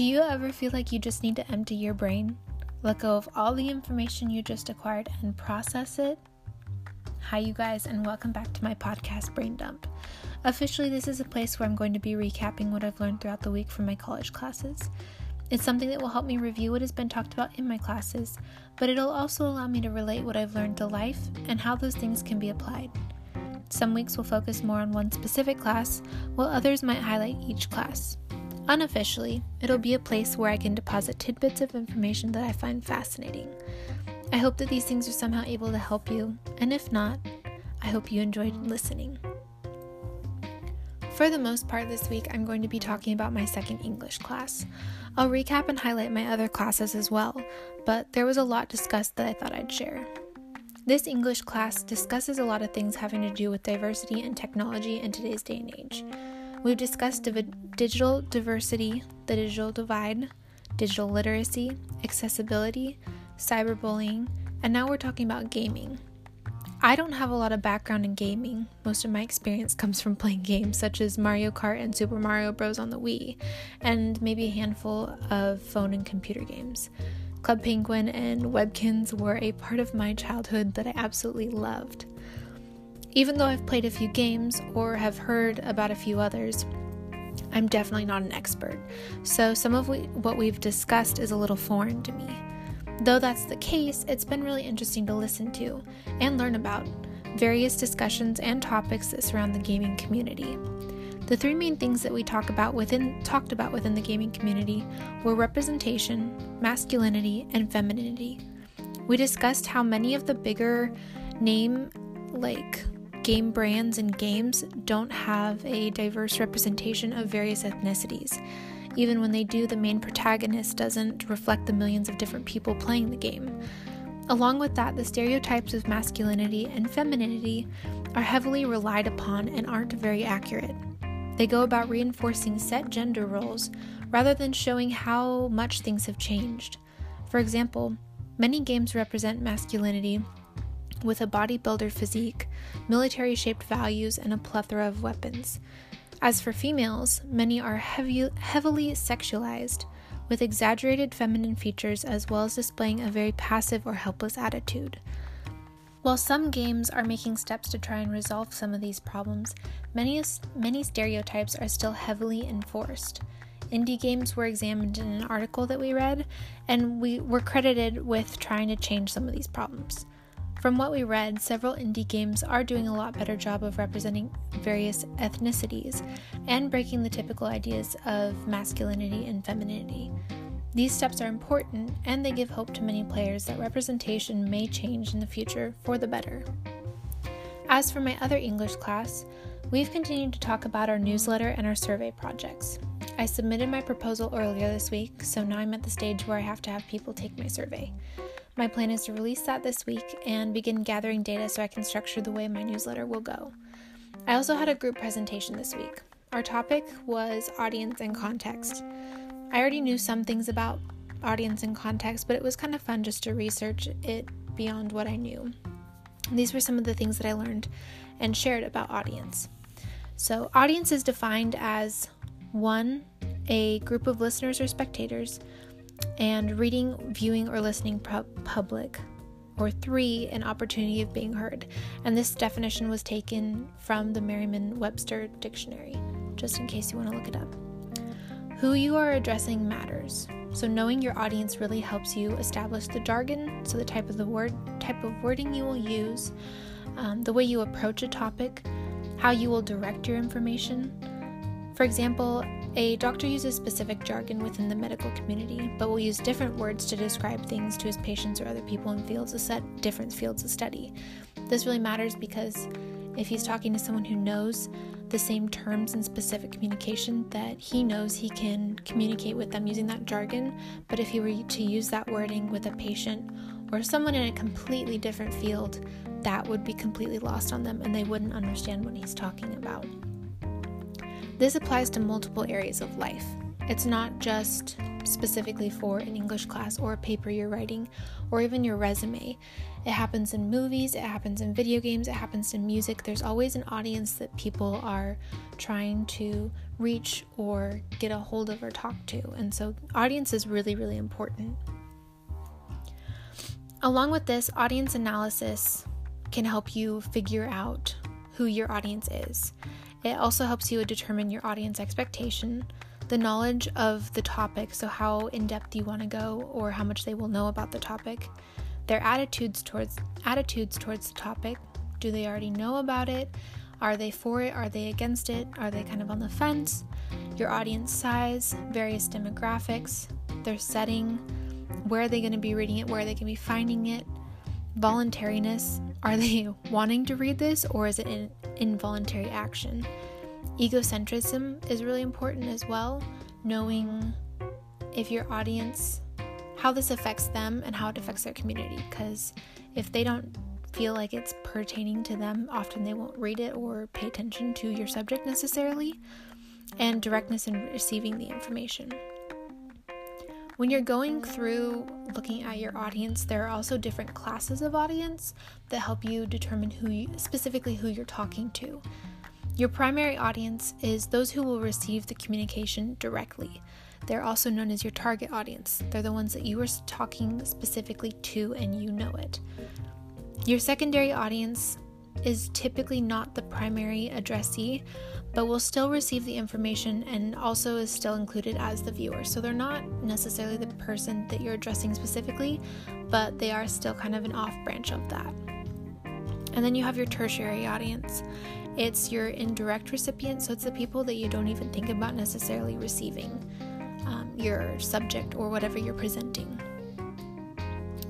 Do you ever feel like you just need to empty your brain? Let go of all the information you just acquired and process it? Hi, you guys, and welcome back to my podcast, Brain Dump. Officially, this is a place where I'm going to be recapping what I've learned throughout the week from my college classes. It's something that will help me review what has been talked about in my classes, but it'll also allow me to relate what I've learned to life and how those things can be applied. Some weeks will focus more on one specific class, while others might highlight each class. Unofficially, it'll be a place where I can deposit tidbits of information that I find fascinating. I hope that these things are somehow able to help you, and if not, I hope you enjoyed listening. For the most part this week, I'm going to be talking about my second English class. I'll recap and highlight my other classes as well, but there was a lot discussed that I thought I'd share. This English class discusses a lot of things having to do with diversity and technology in today's day and age. We've discussed div- digital diversity, the digital divide, digital literacy, accessibility, cyberbullying, and now we're talking about gaming. I don't have a lot of background in gaming. Most of my experience comes from playing games such as Mario Kart and Super Mario Bros. on the Wii, and maybe a handful of phone and computer games. Club Penguin and Webkinz were a part of my childhood that I absolutely loved. Even though I've played a few games or have heard about a few others, I'm definitely not an expert, so some of we, what we've discussed is a little foreign to me. Though that's the case, it's been really interesting to listen to and learn about various discussions and topics that surround the gaming community. The three main things that we talk about within talked about within the gaming community were representation, masculinity, and femininity. We discussed how many of the bigger name like game brands and games don't have a diverse representation of various ethnicities. Even when they do, the main protagonist doesn't reflect the millions of different people playing the game. Along with that, the stereotypes of masculinity and femininity are heavily relied upon and aren't very accurate. They go about reinforcing set gender roles rather than showing how much things have changed. For example, many games represent masculinity with a bodybuilder physique, military shaped values, and a plethora of weapons. As for females, many are heavy, heavily sexualized, with exaggerated feminine features as well as displaying a very passive or helpless attitude. While some games are making steps to try and resolve some of these problems, many, many stereotypes are still heavily enforced. Indie games were examined in an article that we read, and we were credited with trying to change some of these problems. From what we read, several indie games are doing a lot better job of representing various ethnicities and breaking the typical ideas of masculinity and femininity. These steps are important and they give hope to many players that representation may change in the future for the better. As for my other English class, we've continued to talk about our newsletter and our survey projects. I submitted my proposal earlier this week, so now I'm at the stage where I have to have people take my survey. My plan is to release that this week and begin gathering data so I can structure the way my newsletter will go. I also had a group presentation this week. Our topic was audience and context. I already knew some things about audience and context, but it was kind of fun just to research it beyond what I knew. These were some of the things that I learned and shared about audience. So, audience is defined as one, a group of listeners or spectators and reading, viewing, or listening public. Or three, an opportunity of being heard. And this definition was taken from the Merriam Webster Dictionary, just in case you want to look it up. Who you are addressing matters. So knowing your audience really helps you establish the jargon, so the type of the word type of wording you will use, um, the way you approach a topic, how you will direct your information. For example, a doctor uses specific jargon within the medical community, but will use different words to describe things to his patients or other people in fields of set different fields of study. This really matters because if he's talking to someone who knows the same terms and specific communication that he knows he can communicate with them using that jargon, but if he were to use that wording with a patient or someone in a completely different field, that would be completely lost on them and they wouldn't understand what he's talking about. This applies to multiple areas of life. It's not just specifically for an English class or a paper you're writing or even your resume. It happens in movies, it happens in video games, it happens in music. There's always an audience that people are trying to reach or get a hold of or talk to. And so, audience is really, really important. Along with this, audience analysis can help you figure out who your audience is. It also helps you determine your audience expectation, the knowledge of the topic, so how in depth you want to go or how much they will know about the topic, their attitudes towards attitudes towards the topic. Do they already know about it? Are they for it? Are they against it? Are they kind of on the fence? Your audience size, various demographics, their setting, where are they going to be reading it? Where are they going to be finding it? Voluntariness. Are they wanting to read this or is it an involuntary action? Egocentrism is really important as well, knowing if your audience, how this affects them and how it affects their community. Because if they don't feel like it's pertaining to them, often they won't read it or pay attention to your subject necessarily. And directness in receiving the information. When you're going through looking at your audience, there are also different classes of audience that help you determine who you, specifically who you're talking to. Your primary audience is those who will receive the communication directly. They're also known as your target audience. They're the ones that you are talking specifically to and you know it. Your secondary audience is typically not the primary addressee, but will still receive the information and also is still included as the viewer. So they're not necessarily the person that you're addressing specifically, but they are still kind of an off branch of that. And then you have your tertiary audience. It's your indirect recipient, so it's the people that you don't even think about necessarily receiving um, your subject or whatever you're presenting.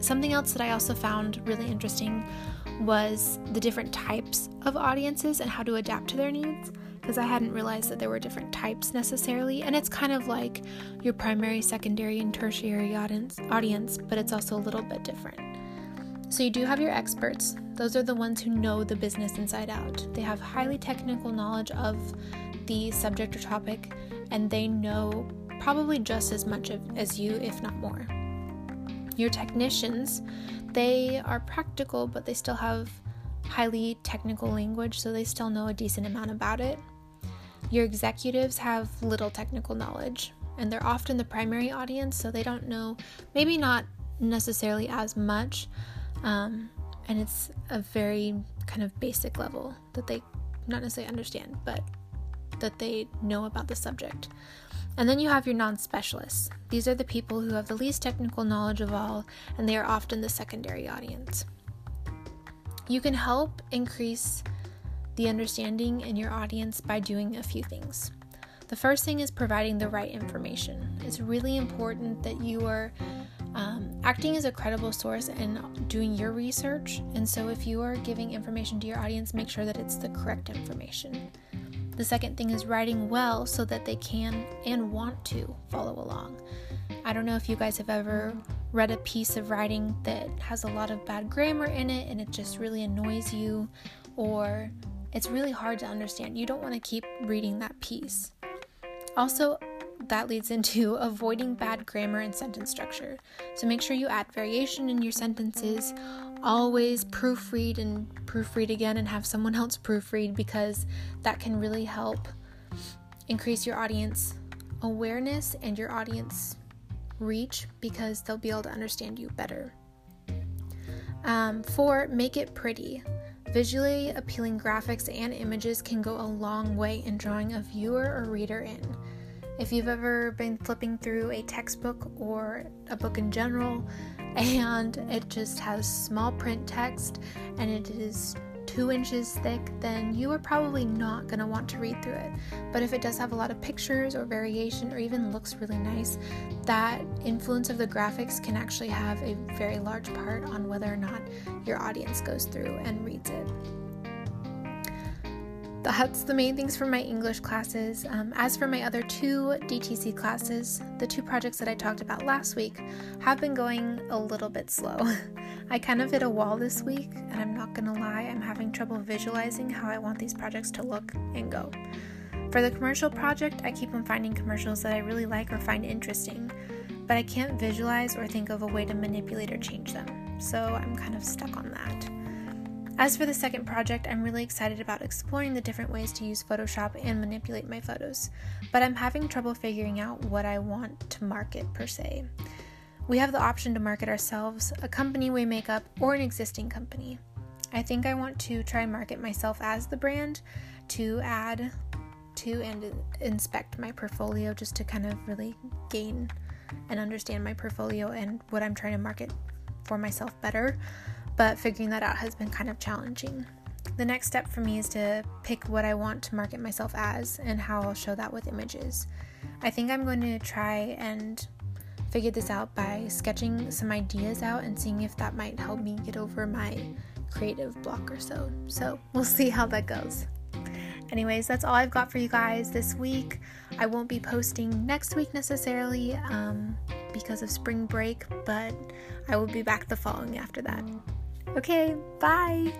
Something else that I also found really interesting was the different types of audiences and how to adapt to their needs because I hadn't realized that there were different types necessarily. And it's kind of like your primary, secondary, and tertiary audience, audience, but it's also a little bit different. So you do have your experts. Those are the ones who know the business inside out. They have highly technical knowledge of the subject or topic, and they know probably just as much of, as you, if not more. Your technicians, they are practical, but they still have highly technical language, so they still know a decent amount about it. Your executives have little technical knowledge, and they're often the primary audience, so they don't know, maybe not necessarily as much, um, and it's a very kind of basic level that they not necessarily understand, but that they know about the subject. And then you have your non specialists. These are the people who have the least technical knowledge of all, and they are often the secondary audience. You can help increase the understanding in your audience by doing a few things. The first thing is providing the right information. It's really important that you are um, acting as a credible source and doing your research. And so, if you are giving information to your audience, make sure that it's the correct information. The second thing is writing well so that they can and want to follow along. I don't know if you guys have ever read a piece of writing that has a lot of bad grammar in it and it just really annoys you, or it's really hard to understand. You don't want to keep reading that piece. Also, that leads into avoiding bad grammar and sentence structure. So make sure you add variation in your sentences. Always proofread and proofread again and have someone else proofread because that can really help increase your audience awareness and your audience reach because they'll be able to understand you better. Um, four, make it pretty. Visually appealing graphics and images can go a long way in drawing a viewer or reader in. If you've ever been flipping through a textbook or a book in general and it just has small print text and it is two inches thick, then you are probably not going to want to read through it. But if it does have a lot of pictures or variation or even looks really nice, that influence of the graphics can actually have a very large part on whether or not your audience goes through and reads it that's the main things for my English classes. Um, as for my other two DTC classes, the two projects that I talked about last week have been going a little bit slow. I kind of hit a wall this week, and I'm not gonna lie, I'm having trouble visualizing how I want these projects to look and go. For the commercial project, I keep on finding commercials that I really like or find interesting, but I can't visualize or think of a way to manipulate or change them, so I'm kind of stuck on that. As for the second project, I'm really excited about exploring the different ways to use Photoshop and manipulate my photos, but I'm having trouble figuring out what I want to market per se. We have the option to market ourselves, a company we make up, or an existing company. I think I want to try and market myself as the brand to add to and inspect my portfolio just to kind of really gain and understand my portfolio and what I'm trying to market for myself better but figuring that out has been kind of challenging. The next step for me is to pick what I want to market myself as and how I'll show that with images. I think I'm going to try and figure this out by sketching some ideas out and seeing if that might help me get over my creative block or so. So we'll see how that goes. Anyways, that's all I've got for you guys this week. I won't be posting next week necessarily um, because of spring break, but I will be back the following after that. Okay, bye.